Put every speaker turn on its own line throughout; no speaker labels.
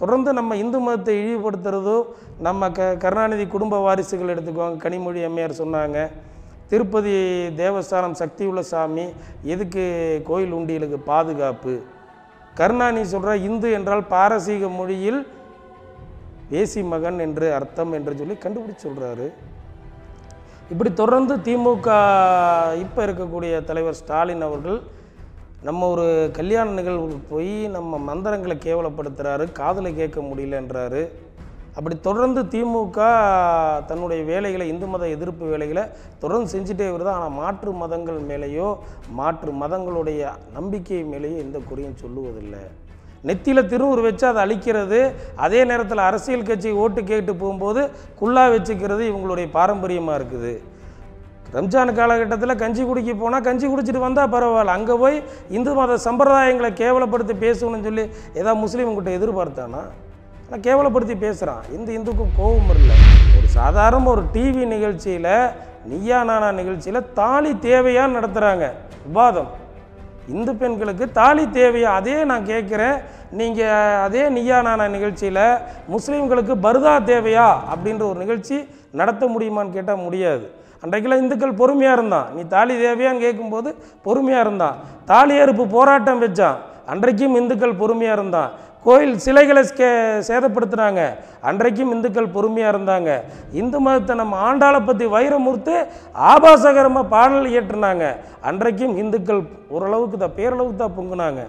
தொடர்ந்து நம்ம இந்து மதத்தை இழிவுபடுத்துறதோ நம்ம க கருணாநிதி குடும்ப வாரிசுகள் எடுத்துக்குவாங்க கனிமொழி அம்மையார் சொன்னாங்க. திருப்பதி தேவஸ்தானம் சக்தி உள்ள சாமி எதுக்கு கோயில் உண்டியலுக்கு பாதுகாப்பு? கருணாநிதி சொல்கிற இந்து என்றால் பாரசீக மொழியில் வேசி மகன் என்று அர்த்தம் என்று சொல்லி கண்டுபிடிச்சு சொல்கிறாரு இப்படி தொடர்ந்து திமுக இப்போ இருக்கக்கூடிய தலைவர் ஸ்டாலின் அவர்கள் நம்ம ஒரு கல்யாண நிகழ்வுக்கு போய் நம்ம மந்திரங்களை கேவலப்படுத்துகிறாரு காதில் கேட்க முடியலன்றாரு. அப்படி தொடர்ந்து திமுக தன்னுடைய வேலைகளை இந்து மத எதிர்ப்பு வேலைகளை தொடர்ந்து செஞ்சுட்டே வருது? ஆனால் மாற்று மதங்கள் மேலேயோ மாற்று மதங்களுடைய நம்பிக்கை மேலேயோ எந்த குறையும் சொல்லுவதில்லை. நெத்தியில் திருவுரு வச்சு அதை அழிக்கிறது. அதே நேரத்தில் அரசியல் கட்சி ஓட்டு கேட்டு போகும்போது குல்லா வச்சுக்கிறது இவங்களுடைய பாரம்பரியமாக இருக்குது. ரம்ஜான் காலகட்டத்தில் கஞ்சி குடிக்க போனால் கஞ்சி குடிச்சிட்டு வந்தால் பரவாயில்ல. அங்கே போய் இந்து மத சம்பிரதாயங்களை கேவலப்படுத்தி பேசணும்னு சொல்லி ஏதாவது முஸ்லீம் கிட்ட எதிர்பார்த்தானா? ஆனால் கேவலப்படுத்தி பேசுகிறான் இந்த இந்துக்கும் கோபம் இல்லை. ஒரு சாதாரண ஒரு டிவி நிகழ்ச்சியில் நீயா நானா நிகழ்ச்சியில் தாலி தேவையாக நடத்துகிறாங்க விவாதம். இந்து பெண்களுக்கு தாலி தேவையா? அதே நான் கேட்குறேன். நீங்கள் அதே நீயா நானா நிகழ்ச்சியில் முஸ்லீம்களுக்கு பர்தா தேவையா? அப்படின்ற ஒரு நிகழ்ச்சி நடத்த முடியுமான்னு கேட்டால் முடியாது. அன்றைக்கெல்லாம் இந்துக்கள் பொறுமையாக இருந்தான் நீ தாலி தேவையான்னு கேட்கும்போது பொறுமையாக இருந்தான் தாலி அறுப்பு போராட்டம் வச்சான். அன்றைக்கும் இந்துக்கள் பொறுமையாக இருந்தான் கோயில் சிலைகளை கே சேதப்படுத்துனாங்க. அன்றைக்கும் இந்துக்கள் பொறுமையாக இருந்தாங்க. இந்து மதத்தை நம்ம ஆண்டாளை பற்றி வைரமுறுத்து ஆபாசகரமாக பாடல் இயற்றினாங்க. அன்றைக்கும் இந்துக்கள் ஓரளவுக்கு தான் பேரளவுக்கு தான் பொங்குனாங்க.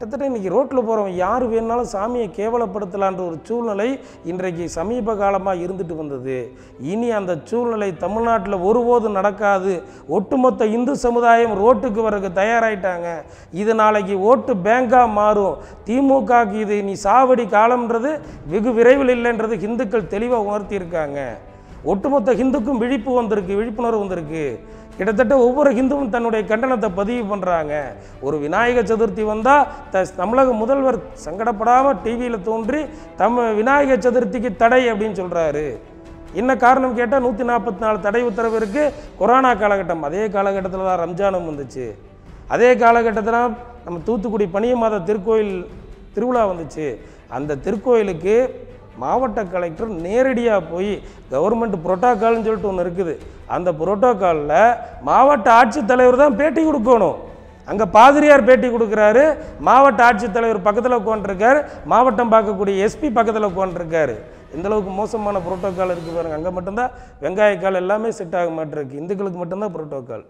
கிட்டத்தட்ட இன்றைக்கி ரோட்டில் போகிறவன் யார் வேணாலும் சாமியை கேவலப்படுத்தலான்ற ஒரு சூழ்நிலை இன்றைக்கு சமீப காலமாக இருந்துட்டு வந்தது. இனி அந்த சூழ்நிலை தமிழ்நாட்டில் ஒருபோதும் நடக்காது. ஒட்டுமொத்த இந்து சமுதாயம் ரோட்டுக்கு வரக்கு தயாராயிட்டாங்க. இது நாளைக்கு ஓட்டு பேங்காக மாறும். திமுகக்கு இது நீ சாவடி காலம்ன்றது வெகு விரைவில் இல்லைன்றது இந்துக்கள் தெளிவாக உணர்த்தியிருக்காங்க. ஒட்டுமொத்த ஹிந்துக்கும் விழிப்பு வந்திருக்கு விழிப்புணர்வு வந்திருக்கு. கிட்டத்தட்ட ஒவ்வொரு ஹிந்துவும் தன்னுடைய கண்டனத்தை பதிவு பண்ணுறாங்க ஒரு விநாயக சதுர்த்தி வந்தால் த தமிழக முதல்வர் சங்கடப்படாமல் டிவியில் தோன்றி தம் விநாயக சதுர்த்திக்கு தடை அப்படின்னு சொல்கிறாரு என்ன காரணம் கேட்டால் நூற்றி நாற்பத்தி நாலு தடை உத்தரவு இருக்குது கொரோனா காலகட்டம் அதே காலகட்டத்தில் தான் ரம்ஜானும் வந்துச்சு. அதே காலகட்டத்தில் நம்ம தூத்துக்குடி பனியமாத திருக்கோயில் திருவிழா வந்துச்சு. அந்த திருக்கோயிலுக்கு மாவட்ட கலெக்டர் நேரடியாக போய் கவர்மெண்ட் புரோட்டோக்கால்னு சொல்லிட்டு ஒன்று இருக்குது. அந்த புரோட்டோக்காலில் மாவட்ட ஆட்சித்தலைவர் தான் பேட்டி கொடுக்கணும். அங்கே பாதிரியார் பேட்டி கொடுக்குறாரு. மாவட்ட ஆட்சித்தலைவர் பக்கத்தில் உட்காந்துருக்கார் மாவட்டம் பார்க்கக்கூடிய எஸ்பி பக்கத்தில் உட்காந்துருக்காரு இந்த அளவுக்கு மோசமான புரோட்டோக்கால் இருக்குது பாருங்க. அங்கே மட்டும்தான் வெங்காயக்கால் எல்லாமே செட் ஆக மாட்டிருக்கு. இந்துக்களுக்கு மட்டும்தான் புரோட்டோக்கால்